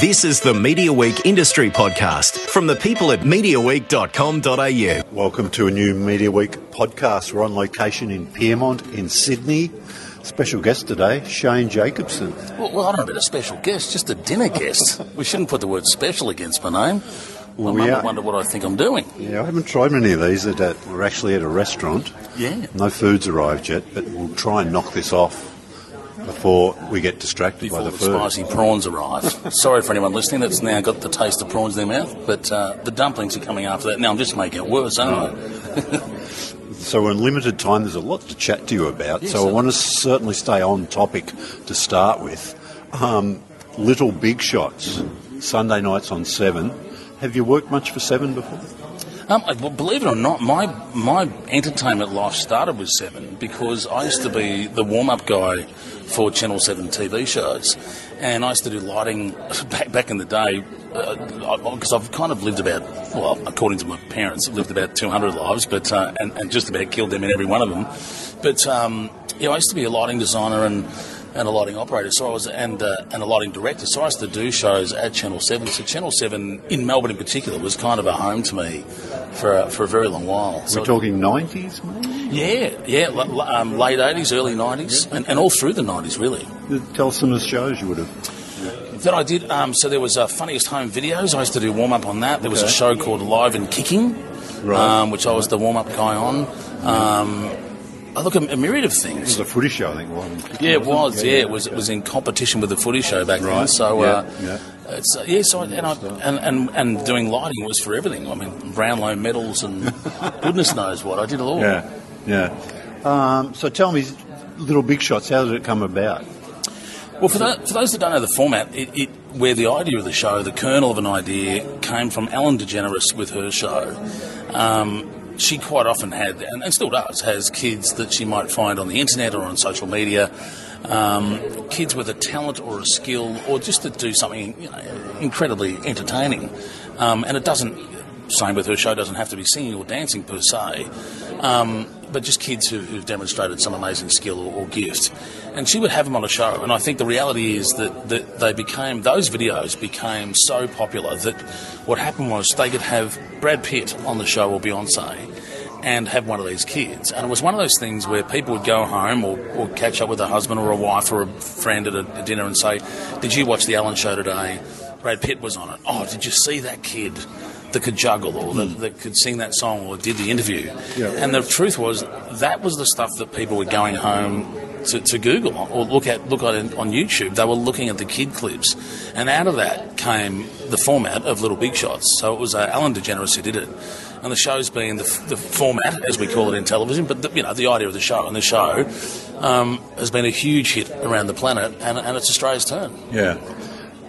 This is the Media Week Industry Podcast from the people at MediaWeek.com.au. Welcome to a new Media Week podcast. We're on location in Pyrmont in Sydney. Special guest today, Shane Jacobson. Well, well, I don't know about a special guest, just a dinner guest. we shouldn't put the word special against my name. My Well, mum yeah. will wonder what I think I'm doing. Yeah, I haven't tried many of these. We're actually at a restaurant. Yeah. No food's arrived yet, but we'll try and knock this off before we get distracted Before by the, the food. spicy prawns arrive. Sorry for anyone listening that's now got the taste of prawns in their mouth, but uh, the dumplings are coming after that. Now I'm just making it worse, aren't I? So we're in limited time. There's a lot to chat to you about. Yes, so I want to certainly stay on topic to start with. Um, Little Big Shots, Sunday nights on Seven. Have you worked much for Seven before? Um, I- well, believe it or not, my my entertainment life started with Seven because I used to be the warm up guy for Channel Seven TV shows, and I used to do lighting back back in the day because I've kind of lived about well, according to my parents, I've lived about 200 lives, but uh, and, and just about killed them in every one of them. But um, yeah, I used to be a lighting designer and. And a lighting operator, so I was, and uh, and a lighting director. So I used to do shows at Channel Seven. So Channel Seven in Melbourne, in particular, was kind of a home to me for a, for a very long while. So We're talking 90s, maybe? yeah, yeah, l- l- um, late eighties, early nineties, and, and all through the nineties, really. Tell us some of the shows you would have. That I did. Um, so there was uh, funniest home videos. I used to do warm up on that. There was a show called Live and Kicking, Right. um, which I was the warm up guy on. Um, I look at a myriad of things. It was a footy show, I think. wasn't Yeah, it was. Yeah, it was. It was in competition with the footy show back then. So, Yeah, uh, yeah. It's, uh, yeah. So, I, and, I, and and and doing lighting was for everything. I mean, Brownlow medals and goodness knows what. I did it all. Yeah, yeah. Um, so tell me, Little Big Shots, how did it come about? Well, for, for those that don't know the format, it, it, where the idea of the show, the kernel of an idea, came from Ellen DeGeneres with her show. Um, she quite often had, and, and still does, has kids that she might find on the internet or on social media. Um, kids with a talent or a skill, or just to do something you know, incredibly entertaining. Um, and it doesn't, same with her show, doesn't have to be singing or dancing per se, um, but just kids who, who've demonstrated some amazing skill or, or gift. And she would have them on a show. And I think the reality is that, that they became, those videos became so popular that what happened was they could have Brad Pitt on the show or Beyonce and have one of these kids. And it was one of those things where people would go home or, or catch up with a husband or a wife or a friend at a, a dinner and say, Did you watch the Ellen show today? Brad Pitt was on it. Oh, did you see that kid that could juggle or that, that could sing that song or did the interview? Yeah. And the truth was, that was the stuff that people were going home to, to Google or look at look at on YouTube. They were looking at the kid clips, and out of that came the format of Little Big Shots. So it was uh, Ellen DeGeneres who did it, and the show's being the, the format as we call it in television. But the, you know the idea of the show and the show um, has been a huge hit around the planet, and, and it's Australia's turn. Yeah.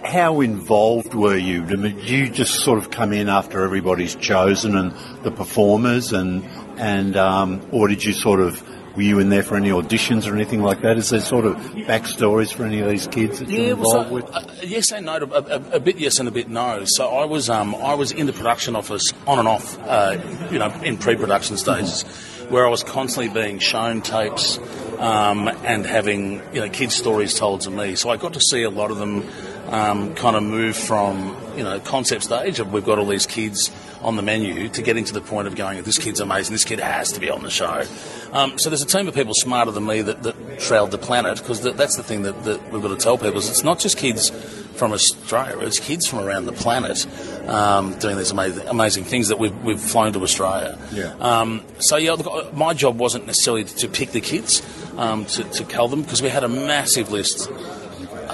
How involved were you? Did you just sort of come in after everybody's chosen and the performers, and and um, or did you sort of were you in there for any auditions or anything like that? Is there sort of backstories for any of these kids that you're well, so, involved with? uh, yes and no. A, a, a bit yes and a bit no. So I was um, I was in the production office on and off, uh, you know, in pre-production stages, where I was constantly being shown tapes um, and having you know kids' stories told to me. So I got to see a lot of them um, kind of move from you know concept stage of we've got all these kids on the menu to getting to the point of going, this kid's amazing, this kid has to be on the show. Um, so there's a team of people smarter than me that, that trailed the planet because that's the thing that, that we've got to tell people is it's not just kids from Australia, it's kids from around the planet um, doing these amazing, amazing things that we've, we've flown to Australia. Yeah. Um, so yeah, look, uh, my job wasn't necessarily to pick the kids um, to, to cull them because we had a massive list.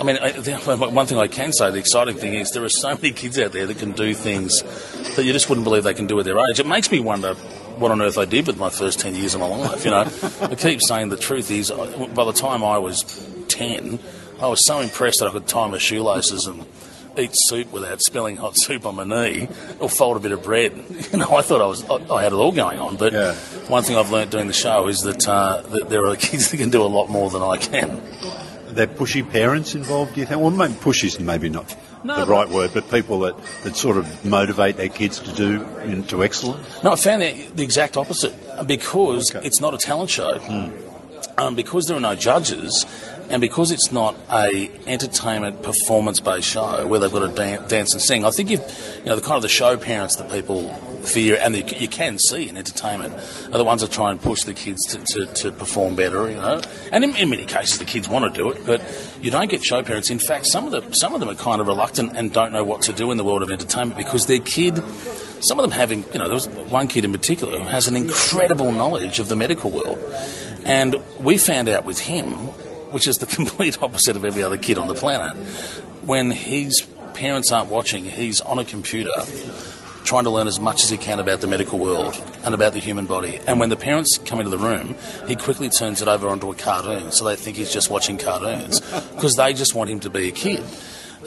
I mean, I, the, one thing I can say, the exciting thing is there are so many kids out there that can do things that you just wouldn't believe they can do at their age. It makes me wonder what on earth I did with my first 10 years of my life, you know. I keep saying the truth is, by the time I was 10, I was so impressed that I could tie my shoelaces and eat soup without spilling hot soup on my knee or fold a bit of bread. You know, I thought I was I, I had it all going on. But Yeah. one thing I've learnt doing the show is that, uh, that there are kids that can do a lot more than I can. Are pushy parents involved, do you think? Well, maybe push is maybe not No, the right word, but people that, that sort of motivate their kids to do to excellence. No, I found the, the exact opposite because Okay. it's not a talent show. Um, because there are no judges And because it's not a entertainment performance based show where they've got to dan- dance and sing, I think if you know the kind of the show parents that people fear and the, you can see in entertainment are the ones that try and push the kids to, to, to perform better, you know. And in, in, many cases, the kids want to do it, but you don't get show parents. In fact, some of the some of them are kind of reluctant and don't know what to do in the world of entertainment because their kid. Some of them having, you know, there was one kid in particular who has an incredible knowledge of the medical world. And we found out with him which is the complete opposite of every other kid on the planet. When his parents aren't watching, he's on a computer trying to learn as much as he can about the medical world and about the human body. And when the parents come into the room, he quickly turns it over onto a cartoon, so they think he's just watching cartoons because they just want him to be a kid.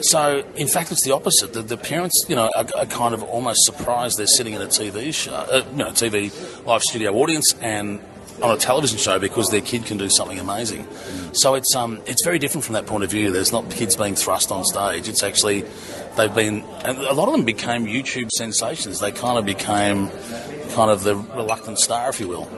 So, in fact, it's the opposite. The, the parents, you know, are, are, kind of almost surprised they're sitting in a TV show, uh, you know, TV live studio audience, and on a television show because their kid can do something amazing. So it's um, it's very different from that point of view. There's not kids being thrust on stage. It's actually they've been and a lot of them became YouTube sensations. They kind of became kind of the reluctant star, if you will.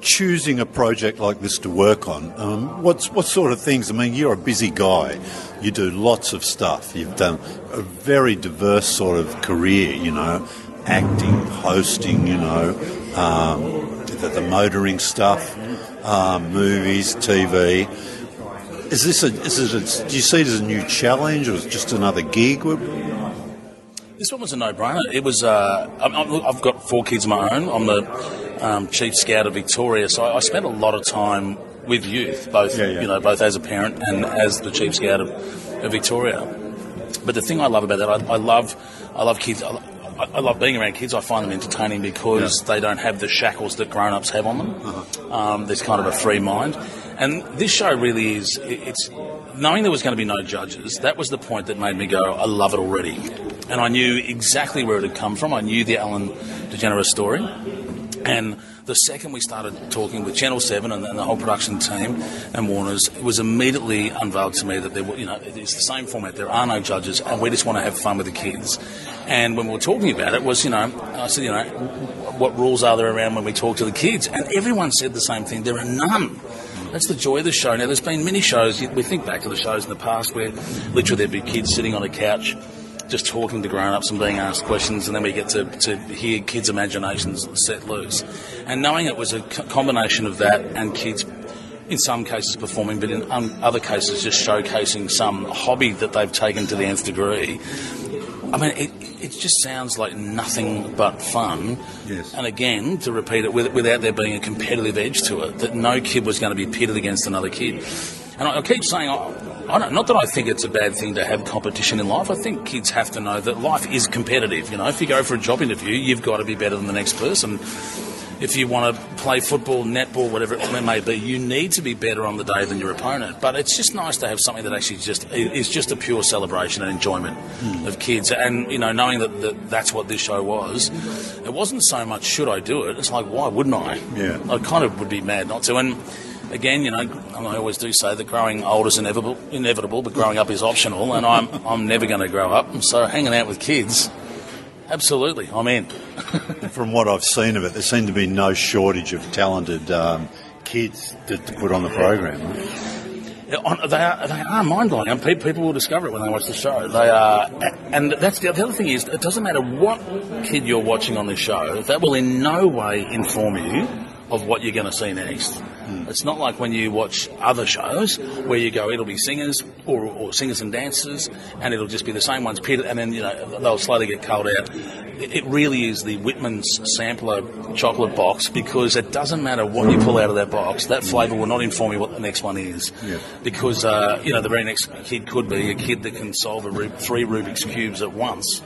Choosing a project like this to work on, um, what's what sort of things? I mean, you're a busy guy. You do lots of stuff. You've done a very diverse sort of career. You know, acting, hosting. You know. Um, the, the motoring stuff, um, movies, TV. Is this a, is it a, do you see it as a new challenge or is it just another gig? This one was a no-brainer. It was. Uh, i have got four kids of my own. I'm the um, chief scout of Victoria, so I, I spent a lot of time with youth, both yeah, yeah. you know, both as a parent and as the chief scout of, of Victoria. But the thing I love about that, I, I love, I love kids. I, I, I, love being around kids. I find them entertaining because yeah. they don't have the shackles that grown ups have on them. Uh-huh. Um, there's kind of a free mind. And this show really is, it's knowing there was going to be no judges, that was the point that made me go, I love it already. And I knew exactly where it had come from. I knew the Ellen DeGeneres story. And the second we started talking with Channel 7 and, and, the whole production team and Warner's, it was immediately unveiled to me that there were, you know, it's the same format. There are no judges and we just want to have fun with the kids. And when we were talking about it, was, you know, I said, you know, what rules are there around when we talk to the kids? And everyone said the same thing. There are none. That's the joy of the show. Now, there's been many shows, we think back to the shows in the past where literally there'd be kids sitting on a couch just talking to grown-ups and being asked questions, and then we get to, to hear kids' imaginations set loose. And knowing it was a combination of that and kids, in some cases performing, but in other cases just showcasing some hobby that they've taken to the nth degree. I mean, it, it just sounds like nothing but fun. Yes. And again, to repeat it, without there being a competitive edge to it, that no kid was going to be pitted against another kid. And I, keep saying, I don't, not that I think it's a bad thing to have competition in life. I think kids have to know that life is competitive. You know, if you go for a job interview, you've got to be better than the next person. If you want to play football, netball, whatever it may be, you need to be better on the day than your opponent. But it's just nice to have something that actually just is just a pure celebration and enjoyment mm. of kids. And you know, knowing that, that that's what this show was, it wasn't so much should I do it. It's like why wouldn't I? Yeah, I kind of would be mad not to. And again, you know, I always do say that growing old is inevitable, inevitable, but growing up is optional, and I'm I'm never going to grow up. So hanging out with kids, absolutely, I'm in. From what I've seen of it, there seemed to be no shortage of talented um, kids to, to, put on the program. They are, they are mind blowing, and people will discover it when they watch the show. They are, and that's the, the other thing is, it doesn't matter what kid you're watching on the show, that will in no way inform you of what you're going to see next. Mm. It's not like when you watch other shows where you go, it'll be singers or, or, singers and dancers, and it'll just be the same ones and then you know they'll slowly get culled out. It really is the Whitman's sampler chocolate box because it doesn't matter what you pull out of that box, that flavour will not inform you what the next one is. Yeah. Because uh, you know the very next kid could be a kid that can solve a, three Rubik's cubes at once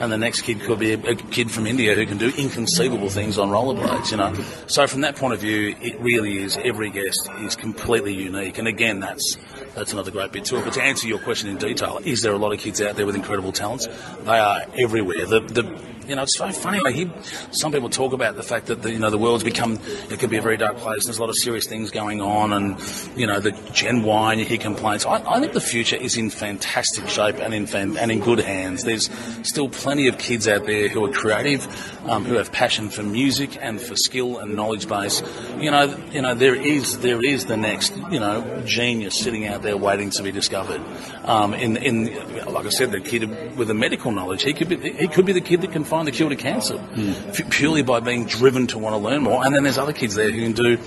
and the next kid could be a, kid from India who can do inconceivable things on rollerblades, you know. So from that point of view, it really is, every guest is completely unique. And again, that's That's another great bit to it. But to answer your question in detail, is there a lot of kids out there with incredible talents? They are everywhere. The, the you know, it's so funny. I hear some people talk about the fact that the, you know the world's become it could be a very dark place. There's a lot of serious things going on, and you know the Gen Y. And you hear complaints. I, I think the future is in fantastic shape and in fan, and in good hands. There's still plenty of kids out there who are creative, um, who have passion for music and for skill and knowledge base. You know, you know there is there is the next you know genius sitting out there waiting to be discovered. Um, in in like I said, the kid with the medical knowledge, he could be he could be the kid that can find the cure to cancer f- purely by being driven to want to learn more. And then there's other kids there who can do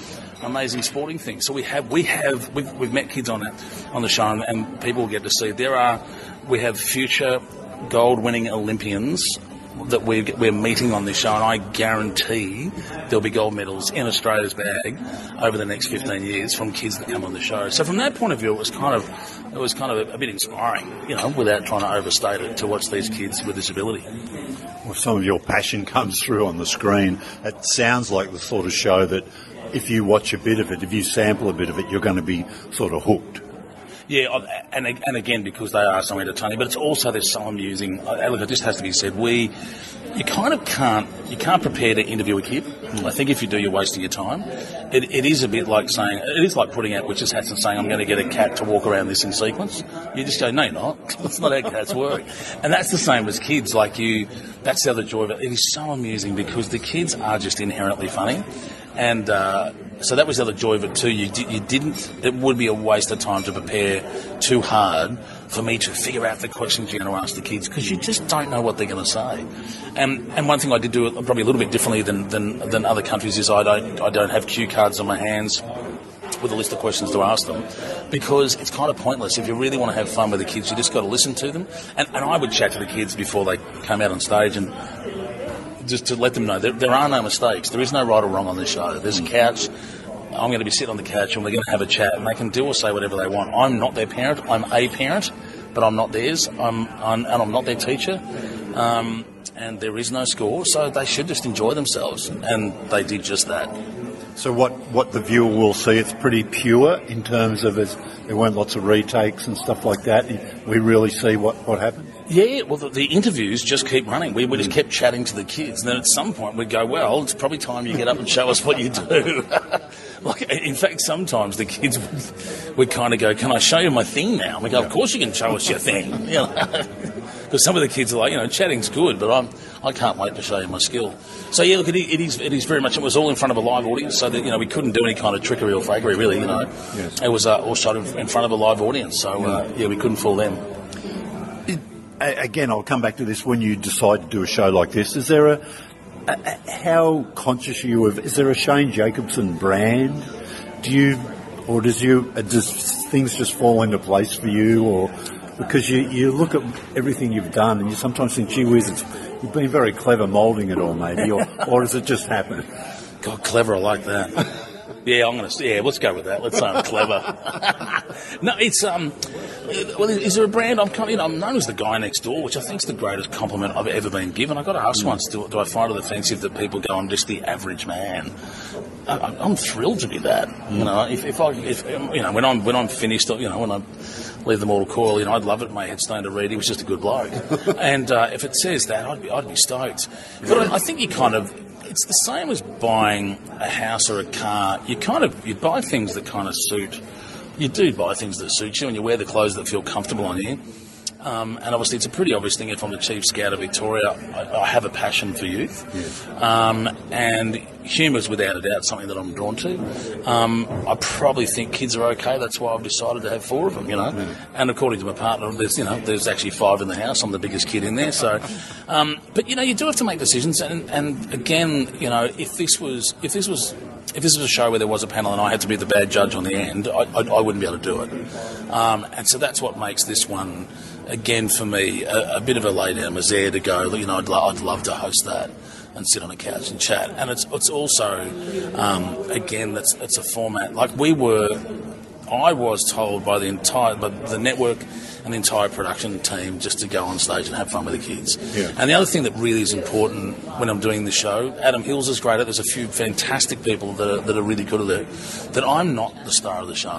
amazing sporting things. So we have we have we've, we've met kids on it on the show, and, and people get to see there are we have future gold winning Olympians that we're, we're meeting on this show, and I guarantee there'll be gold medals in Australia's bag over the next 15 years from kids that come on the show. So from that point of view, it was kind of it was kind of a, a bit inspiring, you know, without trying to overstate it, to watch these kids with disability. Well, some of your passion comes through on the screen. It sounds like the sort of show that if you watch a bit of it, if you sample a bit of it, you're going to be sort of hooked. Yeah, and and again because they are so entertaining, but it's also they're so amusing. Uh, Look, it just has to be said. We, you kind of can't you can't prepare to interview a kid. I think if you do, you're wasting your time. It, it is a bit like saying it is like putting out witches' hats and saying I'm going to get a cat to walk around this in sequence. You just go, no, you're not. That's not how cats work. And that's the same as kids. Like you, that's the other joy of it. It is so amusing because the kids are just inherently funny. And uh, so that was the other joy of it too. You, you didn't. It would be a waste of time to prepare too hard for me to figure out the questions you're going to ask the kids because you just don't know what they're going to say. And and one thing I did do uh, probably a little bit differently than than, than other countries is I don't I don't have cue cards on my hands with a list of questions to ask them because it's kind of pointless. If you really want to have fun with the kids, you just got to listen to them. And, and I would chat to the kids before they came out on stage and just to let them know there, there are no mistakes. There is no right or wrong on this show. There's a couch. I'm going to be sitting on the couch and we're going to have a chat and they can do or say whatever they want. I'm not their parent. I'm a parent, but I'm not theirs. I'm, I'm and I'm not their teacher. Um, and there is no score, so they should just enjoy themselves. And they did just that. So what, what the viewer will see, it's pretty pure in terms of it's, there weren't lots of retakes and stuff like that. We really see what, what happened. Yeah, well, the, the interviews just keep running. We, we just kept chatting to the kids. And then at some point we'd go, well, it's probably time you get up and show us what you do. like, in fact, sometimes the kids would, would kind of go, can I show you my thing now? And we go, of course you can show us your thing. You know? Because some of the kids are like, you know, chatting's good, but I'm, I can't wait to show you my skill. So yeah, look, it, it is, it is very much. It was all in front of a live audience, so that you know we couldn't do any kind of trickery or fakery, really. You know, Yes. it was uh, all shot in, in front of a live audience, so uh, yeah, we couldn't fool them. Again, I'll come back to this when you decide to do a show like this. Is there a, a, how conscious are you of? Is there a Shane Jacobson brand? Do you, or does you does things just fall into place for you, or because you you look at everything you've done and you sometimes think, gee whiz, it's, you've been very clever moulding it all, maybe, or, or does it just happen? God, clever. I like that. Yeah, I'm gonna. Yeah, let's go with that. Let's say I'm clever. no, it's um. Well, is there a brand? I'm kind of, you know, I'm known as the guy next door, which I think is the greatest compliment I've ever been given. I got asked once, do, do I find it offensive that people go, "I'm just the average man"? I, I'm- I'm thrilled to be that. You know, if, if I, if you know, when I'm when I'm finished, you know, when I leave the mortal coil, you know, I'd love it. My headstone to read, he was just a good bloke. and uh, if it says that, I'd be I'd be stoked. But I, I think you kind of it's the same as buying a house or a car. You kind of you buy things that kind of suit. You do buy things that suit you, and you wear the clothes that feel comfortable on you. Um, and obviously, it's a pretty obvious thing. If I'm the chief scout of Victoria, I, I have a passion for youth, um, and humour is without a doubt something that I'm drawn to. Um, I probably think kids are okay. That's why I've decided to have four of them. You know, and according to my partner, there's you know there's actually five in the house. I'm the biggest kid in there. So, um, but you know, you do have to make decisions. And, and again, you know, if this was if this was if this was a show where there was a panel and I had to be the bad judge on the end, I, I, I wouldn't be able to do it. Um, and so that's what makes this one, again, for me, a, a bit of a lay down. Was there to go, you know, I'd, lo- I'd love to host that and sit on a couch and chat. And it's it's also, um, again, that's it's a format like we were. I was told by the entire, by the network an entire production team just to go on stage and have fun with the kids. Yeah. And the other thing that really is important when I'm doing the show, Adam Hills is great at. There's a few fantastic people that are, that are really good at it. That I'm not the star of the show.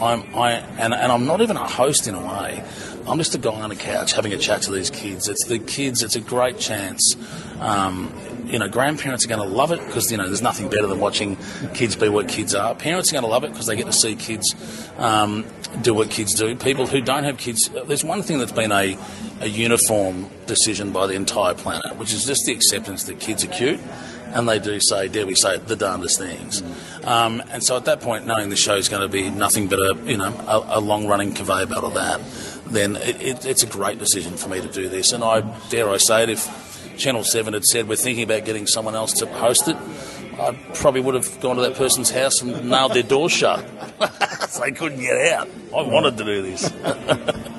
I'm I and, and I'm not even a host in a way. I'm just a guy on a couch having a chat to these kids. It's the kids. It's a great chance. Um, you know, grandparents are going to love it because you know there's nothing better than watching kids be what kids are. Parents are going to love it because they get to see kids um, do what kids do. People who don't have kids, there's one thing that's been a, a uniform decision by the entire planet, which is just the acceptance that kids are cute. And they do say, dare we say, the darndest things. Um, and so at that point, knowing the show is going to be nothing but a you know a, a long running conveyor belt of that, then it, it, it's a great decision for me to do this. And I dare I say it, if Channel Seven had said we're thinking about getting someone else to host it, I probably would have gone to that person's house and nailed their door shut. so they couldn't get out. I wanted to do this.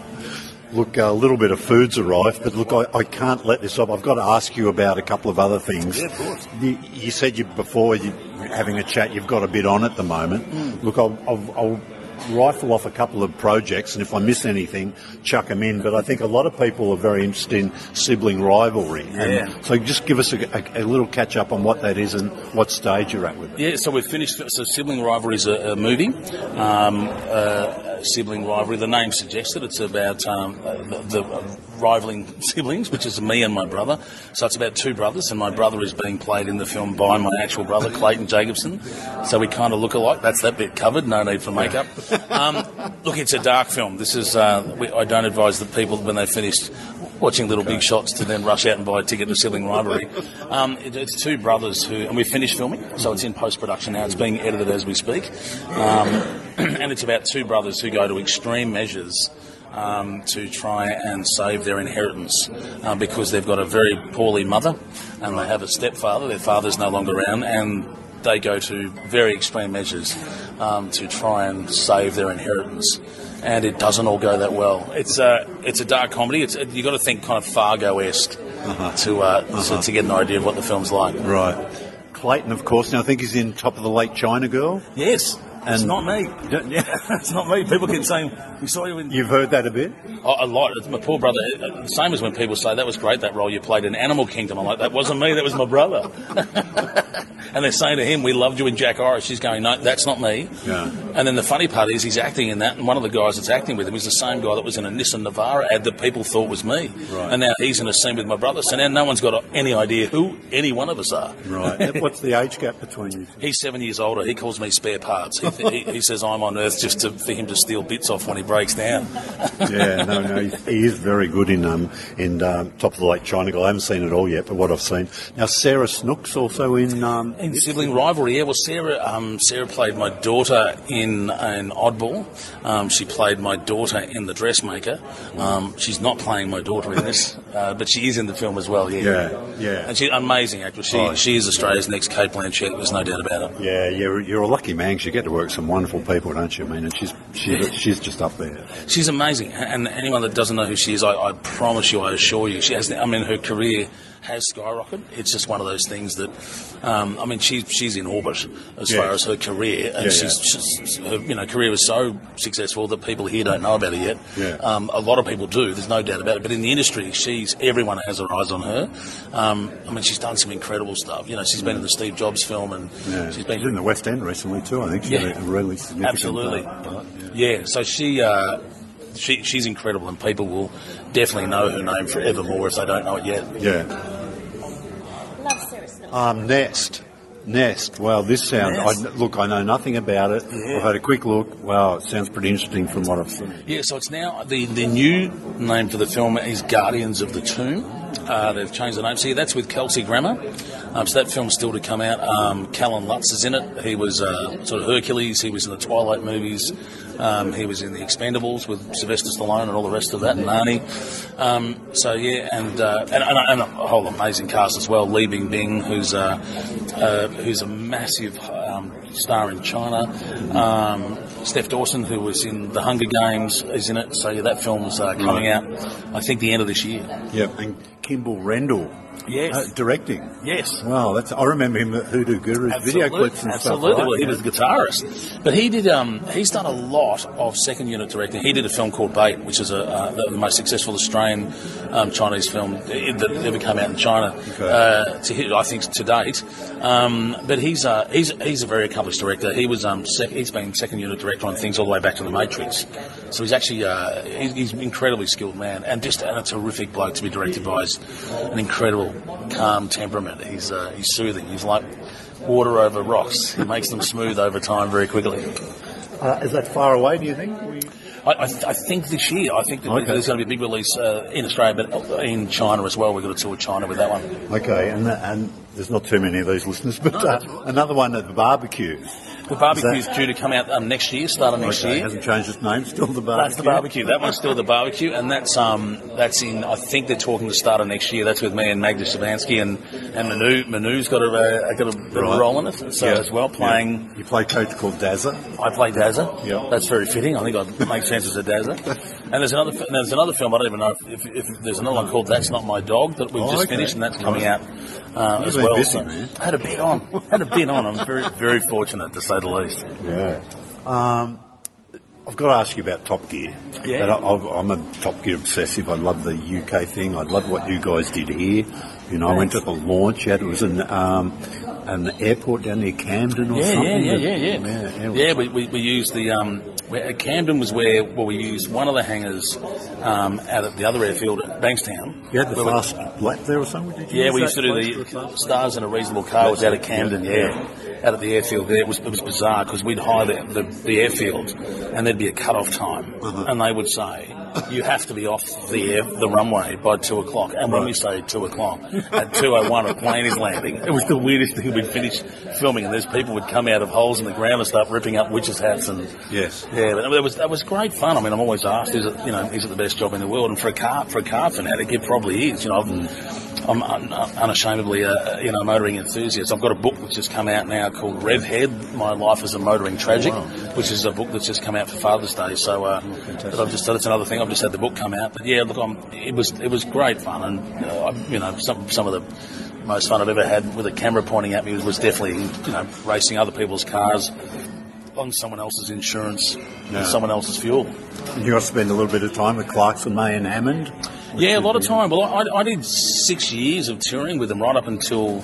Look, a little bit of food's arrived, but look, I, I can't let this off. I've got to ask you about a couple of other things. Yeah, of course. You, you said you before you having a chat. You've got a bit on at the moment. Mm. Look, I'll, I'll, I'll rifle off a couple of projects, and if I miss anything, chuck them in. But I think a lot of people are very interested in sibling rivalry. And Yeah. so just give us a, a, a little catch up on what that is and what stage you're at with it. Yeah, so we've finished. So, Sibling Rivalry is a, movie. Um, uh, Sibling Rivalry, the name suggests it. It's about um, the, the rivaling siblings, which is me and my brother. So it's about two brothers, and my brother is being played in the film by my actual brother, Clayton Jacobson. So we kind of look alike. That's that bit covered. No need for makeup. Um, look, it's a dark film. This is. Uh, we, I don't advise the people when they finished watching Little Big Shots to then rush out and buy a ticket to Sibling Rivalry. Um, it, it's two brothers who, and we've finished filming, so it's in post production now. It's being edited as we speak, um, and it's about two brothers who go to extreme measures. Um, to try and save their inheritance uh, because they've got a very poorly mother and they have a stepfather. Their father's no longer around, and they go to very extreme measures um, to try and save their inheritance and it doesn't all go that well. It's a it's a dark comedy. It's you got to think kind of Fargo esque to, uh, to to get an idea of what the film's like. Right. Clayton, of course, now I think he's in Top of the Lake China Girl. Yes, it's And- not me. Yeah. it's not me. People keep saying we saw you in. You've heard that a bit? Oh, a lot. It's my poor brother. uh, Same as when people say that was great that role you played in Animal Kingdom. I'm like that wasn't me. That was my brother. and they're saying to him, "We loved you in Jack Irish." He's going, "No, that's not me." Yeah. And then the funny part is he's acting in that, and one of the guys that's acting with him is the same guy that was in a Nissan Navara ad that people thought was me. Right. And now he's in a scene with my brother, so now no one's got any idea who any one of us are. Right. What's the age gap between you two? He's seven years older. He calls me spare parts. He, he, he says I'm on Earth just to, for him to steal bits off when he breaks down. yeah, no, no, he, is very good in um in um, Top of the Lake China. I haven't seen it all yet, but what I've seen. Now Sarah Snook's also in. Um, In sibling rivalry, yeah. Well, Sarah, um, Sarah played my daughter in an Oddball. Um, she played my daughter in The Dressmaker. Um, she's not playing my daughter in this, uh, but she is in the film as well. Yeah, Yeah, yeah. And she's an amazing actress. She, Oh. she is Australia's next Cate Blanchett. There's no doubt about it. yeah, you're, you're a lucky man 'cause you get to work with some wonderful people, don't you? I mean, and she's she, she's just up there. She's amazing, and anyone that doesn't know who she is, I, I promise you, I assure you, she has. I mean, her career has skyrocketed. It's just one of those things that, um, I mean, she's she's in orbit as Yeah. far as her career, and Yeah, she's yeah. just her, you know career is so successful that people here don't know about it yet. Yeah. Um, a lot of people do. There's no doubt about it. But in the industry, she's everyone has their eyes on her. Um, I mean, she's done some incredible stuff. You know, she's been in the Steve Jobs film, and she's She's been in the West End recently too. I think she's Yeah. a really significant. Absolutely. uh, yeah. Yeah, so she, uh, she she's incredible, and people will definitely know her name forevermore if they don't know it yet. Yeah. Love Sarah Snook. Um, Nest. Nest. Wow, this sounds. I, look, I know nothing about it. I've had a quick look. Wow, it sounds pretty interesting from what I've seen. Yeah, so it's now the the new name for the film is Guardians of the Tomb. Uh, they've changed the name. See, that's with Kelsey Grammer. Um, so that film's still to come out. Um, Kellan Lutz is in it. He was uh, sort of Hercules. He was in the Twilight movies. Um, he was in the Expendables with Sylvester Stallone and all the rest of that, and Arnie. Um, so yeah, and, uh, and, and and a whole amazing cast as well. Li Bingbing, who's uh, uh, who's a massive um, star in China. Um, Stef Dawson, who was in The Hunger Games, is in it. So yeah, that film's uh, coming out, I think, the end of this year. Yep. And Kimble Rendall. Yes. uh, directing. Yes. Wow, that's I remember him at Hoodoo Guru's video clips and absolutely. stuff. Right? he was a guitarist, but he did. Um, he's done a lot of second unit directing. He did a film called Bait, which is a, uh, the, the most successful Australian um, Chinese film that ever came out in China. Uh, to I think to date. Um, but he's uh, he's he's a very accomplished director. He was um, sec- he's been second unit director on things all the way back to The Matrix. So he's actually uh, he's an incredibly skilled man and just and a terrific bloke to be directed by. He's an incredible calm temperament. He's uh, he's soothing. He's like water over rocks. He makes them smooth over time very quickly. Uh, is that far away? Do you think? I, I, th- I think this year, I think Okay. there's going to be a big release uh, in Australia, but in China as well. We've got a tour China with that one. Okay, and and there's not too many of these listeners, but uh, another one at the barbecue. The barbecue Is due to come out um, next year, start of next Okay, year. hasn't changed its name. Still the barbecue. That's the barbecue. That one's still the barbecue, and that's um that's in. I think they're talking to start of next year. That's with me and Magda Szubanski and and Manu. Manu's got a uh, got a Right. role in it. So Yeah. as well, playing. Yeah. You play a coach called Dazza. I play Dazza. Yeah. That's very fitting. I think I'd make sense as a Dazza. And there's another there's another film. I don't even know if, if, if there's another one called That's Not My Dog that we've Oh, just okay. finished, and that's coming out uh, as well. busy, so. I had a bit on. Had a bit on. I'm very very fortunate to say the least. Yeah. Um, I've got to ask you about Top Gear. Yeah. But I, I'm a Top Gear obsessive. I love the UK thing. I love what you guys did here. You know, I went to the launch. Yeah, it was an um, an airport down near Camden or Yeah, yeah, something. yeah, yeah, yeah. Yeah, was- Yeah, we, we, we used the um, where, Camden was where well we used one of the hangars um, out at the other airfield at Bankstown. You had the fast lap there or something? Did you Yeah, we used to do the for a fast- stars in a reasonable car. was out of Camden, yeah, out at the airfield there. It was it was bizarre because we'd hire the, the, the airfield, and there'd be a cut off time, Uh-huh. and they would say you have to be off the air, the runway by two o'clock. And when we say two o'clock, at two o one a plane is landing. It was the weirdest thing. We'd finish filming, and there's people would come out of holes in the ground and start ripping up witches' hats and Yes. yeah, but that was that was great fun. I mean, I'm always asked, is it you know is it the best job in the world? And for a car for a car fanatic, it probably is. You know, I've, I'm un, unashamedly a you know motoring enthusiast. I've got a book which has come out now called Rev Head: My Life as a Motoring Tragic, which is a book that's just come out for Father's Day. So, uh, but I've just that's another thing. I've just had the book come out. But yeah, look, I'm, it was it was great fun, and uh, I- you know some some of the most fun I've ever had with a camera pointing at me was, was definitely you know racing other people's cars on someone else's insurance Yeah. and someone else's fuel. Did you spend a little bit of time with Clarkson, May and Hammond? Yeah, a lot of time. Well, I, I did six years of touring with them right up until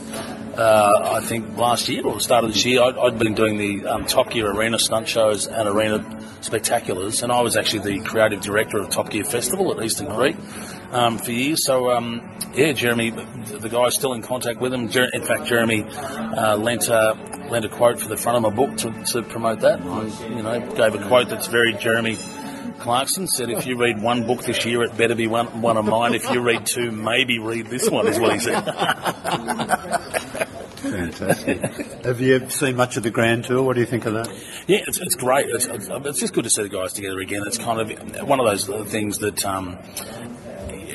uh, I think last year or the start of this year. I'd, I'd been doing the um, Top Gear Arena stunt shows and arena spectaculars, and I was actually the creative director of Top Gear Festival at Eastern Creek um, for years. So, um, yeah, Jeremy, the guy's still in contact with him. In fact, Jeremy uh, lent, uh, lent a quote for the front of my book to, to promote that. I, you know, gave a quote that's very Jeremy Clarkson said, if you read one book this year, it better be one, one of mine. If you read two, maybe read this one, is what he said. Fantastic. Have you seen much of the Grand Tour? What do you think of that? Yeah, it's, it's great. It's, it's, it's just good to see the guys together again. It's kind of one of those things that um,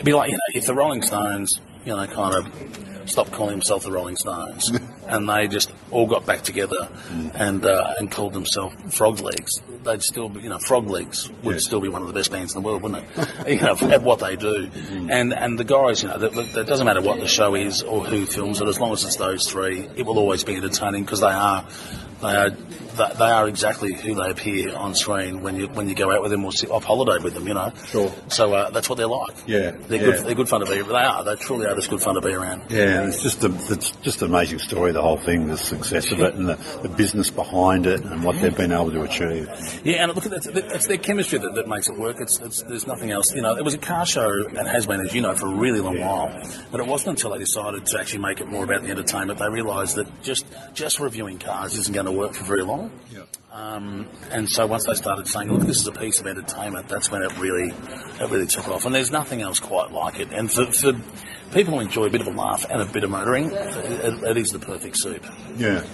it'd be like you know, if the Rolling Stones, you know, kind of stopped calling themselves the Rolling Stones, and they just all got back together and uh, and called themselves Frog Legs, they'd still, be, you know, Frog Legs would still be one of the best bands in the world, wouldn't it? you know, at what they do, and and the guys, you know, that, that doesn't matter what the show is or who films it, as long as it's those three, it will always be entertaining because they are. They are, they are exactly who they appear on screen when you when you go out with them or sit off holiday with them, you know. Sure. So uh, that's what they're like. Yeah, they're yeah. good. They're good fun to be. They are. They truly are just good fun to be around. Yeah, it's just a, it's just an amazing story, the whole thing, the success of it and the, the business behind it and what they've been able to achieve. Yeah, and look, it's, it's their chemistry that, that makes it work. It's, it's there's nothing else. You know, it was a car show and has been, as you know, for a really long while. But it wasn't until they decided to actually make it more about the entertainment they realised that just just reviewing cars isn't going to work for very long. Um, and so once they started saying, "Look, this is a piece of entertainment," that's when it really, it really took off. And there's nothing else quite like it. And for, for people who enjoy a bit of a laugh and a bit of motoring, it, it is the perfect soup. Yeah.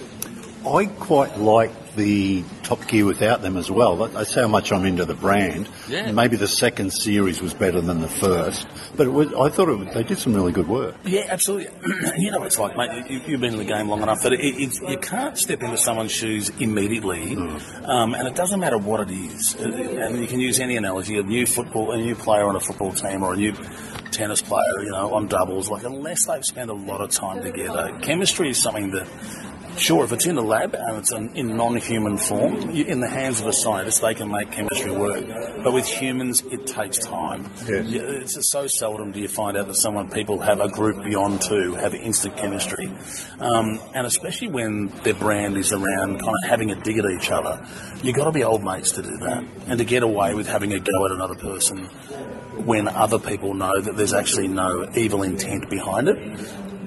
I quite like the Top Gear without them as well. That- That's how much I'm into the brand. Yeah. Maybe the second series was better than the first, but it was, I thought it was, they did some really good work. Yeah, absolutely. you know what it's like, mate. You, you've been in the game long enough that it, it's, you can't step into someone's shoes immediately, um, and it doesn't matter what it is. Uh, And you can use any analogy: a new football, a new player on a football team, or a new tennis player, you know, on doubles, like unless they've spent a lot of time together, chemistry is something that Sure, if it's in the lab and it's in, in non-human form, you, in the hands of a scientist, they can make chemistry work. But with humans, it takes time. You- It's so seldom do you find out that someone, people have a group beyond two, have instant chemistry. Um, and especially when their brand is around kind of having a dig at each other, you've got to be old mates to do that. And to get away with having a go at another person when other people know that there's actually no evil intent behind it.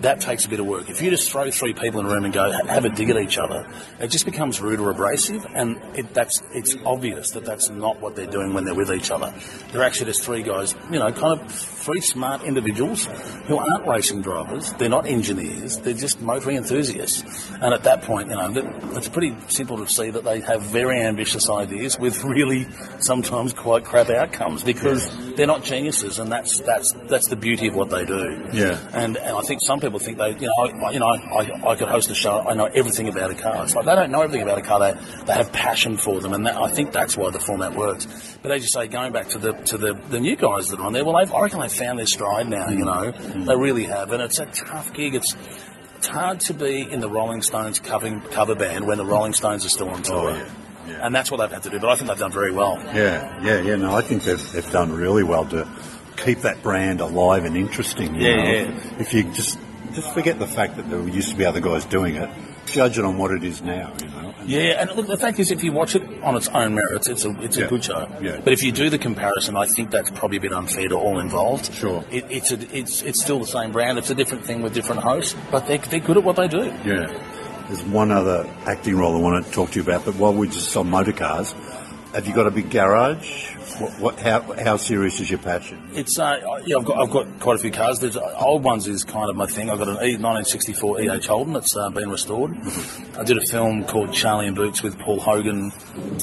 That takes a bit of work. If you just throw three people in a room and go have a dig at each other, it just becomes rude or abrasive, and it, that's it's obvious that that's not what they're doing when they're with each other. They're actually just three guys, you know, kind of three smart individuals who aren't racing drivers. They're not engineers. They're just motoring enthusiasts. And at that point, you know, it's pretty simple to see that they have very ambitious ideas with really sometimes quite crap outcomes because they're not geniuses, and that's that's that's the beauty of what they do. Yeah. And, and I think some people think they, you know, I, you know, I, I could host a show. I know everything about a car. It's like they don't know everything about a car. They, they have passion for them, and that, I think that's why the format works. But as you say, going back to the to the, the new guys that are on there, well, they've, I reckon they've found their stride now. You know, mm. they really have, and it's a tough gig. It's it's hard to be in the Rolling Stones covering, cover band when the Rolling Stones are still on tour. Oh, yeah, yeah. And that's what they've had to do, but I think they've done very well. Yeah, yeah, yeah. No, I think they've, they've done really well to keep that brand alive and interesting. you Yeah, know. yeah. If you just just forget the fact that there used to be other guys doing it, judge it on what it is now. You know. And- Yeah, and look, the fact is, if you watch it on its own merits, it's a it's a good show. Yeah. But if you do the comparison, I think that's probably a bit unfair to all involved. Sure. It, it's a, it's it's still the same brand. It's a different thing with different hosts, but they they're good at what they do. Yeah. There's one other acting role I want to talk to you about, but while we're just on motor cars, have you got a big garage? What, what, how, how serious is your passion? It's uh, yeah, I've got I've got quite a few cars. There's uh, old ones is kind of my thing. I've got an E 1964 EH Holden that's uh, been restored. I did a film called Charlie and Boots with Paul Hogan,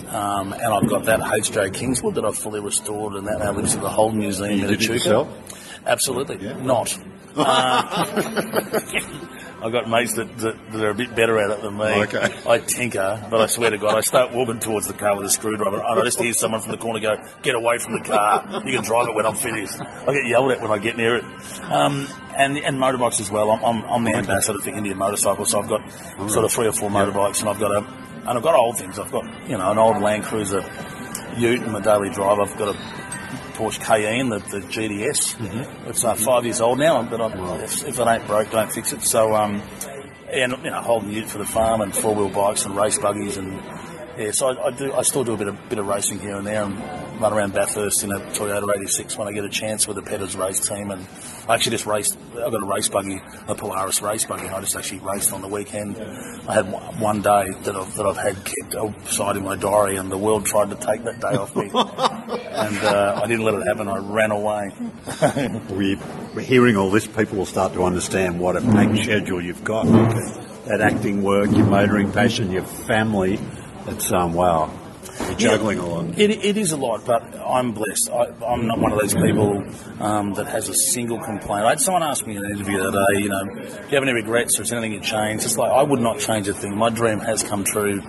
um, and I've got that HJ Kingswood that I've fully restored, and that now lives at the Holden Museum You in did it Echuca. yourself? Absolutely Yeah. not. Uh, I've got mates that, that, that are a bit better at it than me. Okay. I tinker, but I swear to God, I start walking towards the car with a screwdriver, and I just hear someone from the corner go, "Get away from the car! You can drive it when I'm finished." I get yelled at when I get near it. Um, and and motorbikes as well. I'm, I'm, I'm the ambassador for Indian motorcycles, so I've got sort of three or four motorbikes, and I've got a and I've got old things. I've got you know an old Land Cruiser Ute in my daily drive. I've got a Porsche Cayenne, the, the GTS. It's uh, five years old now, but I, if, if it ain't broke, don't fix it. So, um, and you know, Holden ute for the farm and four wheel bikes and race buggies and yeah. So I, I do, I still do a bit of bit of racing here and there and run around Bathurst in a Toyota 86 when I get a chance with the Petters race team. And I actually just raced. I've got a race buggy, a Polaris race buggy. And I just actually raced on the weekend. I had one one day that I've, that I've had kept outside in my diary, and the world tried to take that day off me, and uh, I didn't let it happen. I ran away. we, we're hearing all this, people will start to understand what a packed schedule you've got. That acting work, your motoring passion, your family. It's, um, wow. You're juggling a lot. It, it is a lot, but I'm blessed. I, I'm not one of those people um, that has a single complaint. I had someone ask me in an interview the other day, you know, do you have any regrets or is anything you changed? It's like I would not change a thing. My dream has come true.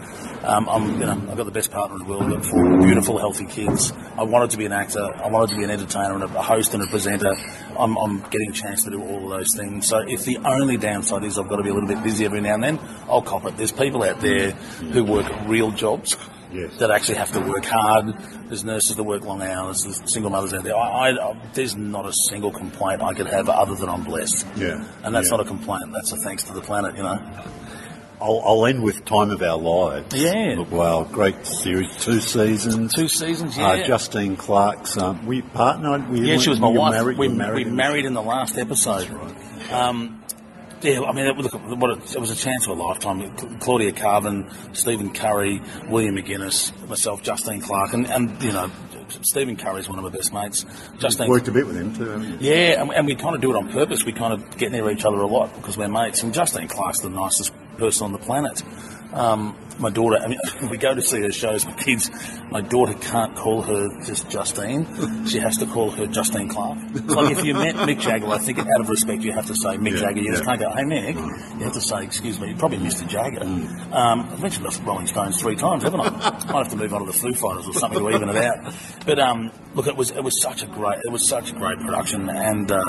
Um, I'm, you know, I've got the best partner in the world. I've got four beautiful, healthy kids. I wanted to be an actor. I wanted to be an entertainer and a host and a presenter. I'm, I'm getting a chance to do all of those things. So if the only downside is I've got to be a little bit busy every now and then, I'll cop it. There's people out there who work real jobs Yes. that actually have to work hard. There's nurses that work long hours. There's single mothers out there. I, I, there's not a single complaint I could have other than I'm blessed. Yeah. And that's Yeah. not a complaint. That's a thanks to the planet, you know. I'll, I'll end with Time of Our Lives. Yeah. Look, wow, great series, two seasons. Two seasons, yeah. Uh, Justine Clarke's, um, we partnered? We, yeah, she was my wife. Married, we, married we in- married in the last episode. Um, yeah, I mean, it, look, what it, it was a chance of a lifetime. Claudia Karvan, Stephen Curry, William McInnes, myself, Justine Clarke, and, and you know, Stephen Curry is one of my best mates. Justine Worked a bit with him too. Yeah, and, and we kind of do it on purpose. We kind of get near each other a lot because we're mates. And Justine Clarke's the nicest person on the planet. Um, my daughter. I mean, we go to see her shows. My kids, my daughter can't call her just Justine. She has to call her Justine Clarke. It's like if you met Mick Jagger, I think out of respect you have to say Mick Yeah, Jagger. You just can't go, hey Mick. You have to say, excuse me, probably Mr. Jagger. Um, I've mentioned the Rolling Stones three times, haven't I? Might have to move on to the Foo Fighters or something to even it out. But um, look, it was it was such a great it was such a great production, and uh,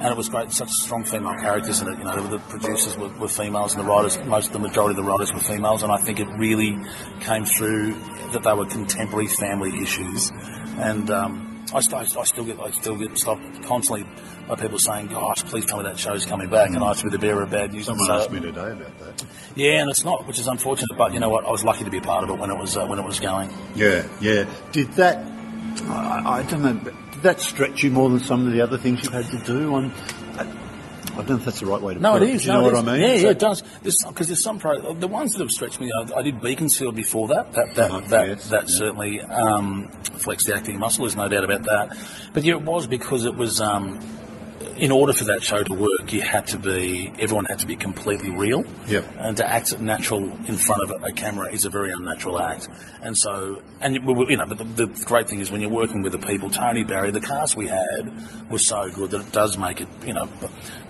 and it was great. Such strong female characters in it. You know, the producers were, were females, and the writers, most the majority of the writers were females, and I think it really came through that they were contemporary family issues, and. Um, I, st- I still get I still get stopped constantly by people saying, "Gosh, please tell me that show's coming back," and I have to be the bearer of bad news. Someone So- asked me today about that. yeah, and it's not, which is unfortunate. But you know what? I was lucky to be a part of it when it was uh, when it was going. Yeah, yeah. Did that? I, I don't know. but Did that stretch you more than some of the other things you've had to do? On, I, don't know if that's the right way to No, put it it. is. Do you no, know what is. I mean? Yeah, So- yeah, it does. Because there's, some pro the ones that have stretched me. I, I did Beaconsfield before that. That that Uh-huh, that, yes, that yeah. certainly um, flexed the acting muscle. There's no doubt about that. But yeah, it was because it was. Um, in order for that show to work, you had to be, everyone had to be completely real. Yep. And to act natural in front of a camera is a very unnatural act. And so, and you you know, but the, the great thing is when you're working with the people, Tony Barry, the cast we had was so good that it does make it, you know,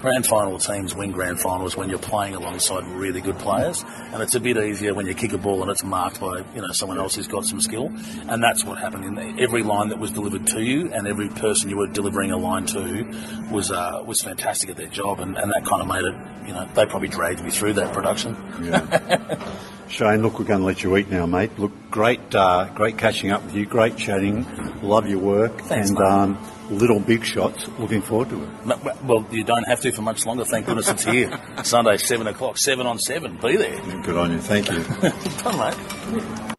grand final teams win grand finals when you're playing alongside really good players. And it's a bit easier when you kick a ball and it's marked by, you know, someone else who's got some skill. And that's what happened in. Every line that was delivered to you and every person you were delivering a line to was, uh, was fantastic at their job. And, and that kind of made it, you know, they probably dragged me through that production. Shane, look, we're going to let you eat now, mate. Look, great, uh, great catching up with you. Great chatting. Love your work. Thanks, and um, little big shots. Looking forward to it. Well, you don't have to for much longer. Thank goodness it's here. Sunday, 7 o'clock, 7 on 7. Be there. Good on you. Thank you. Done, mate.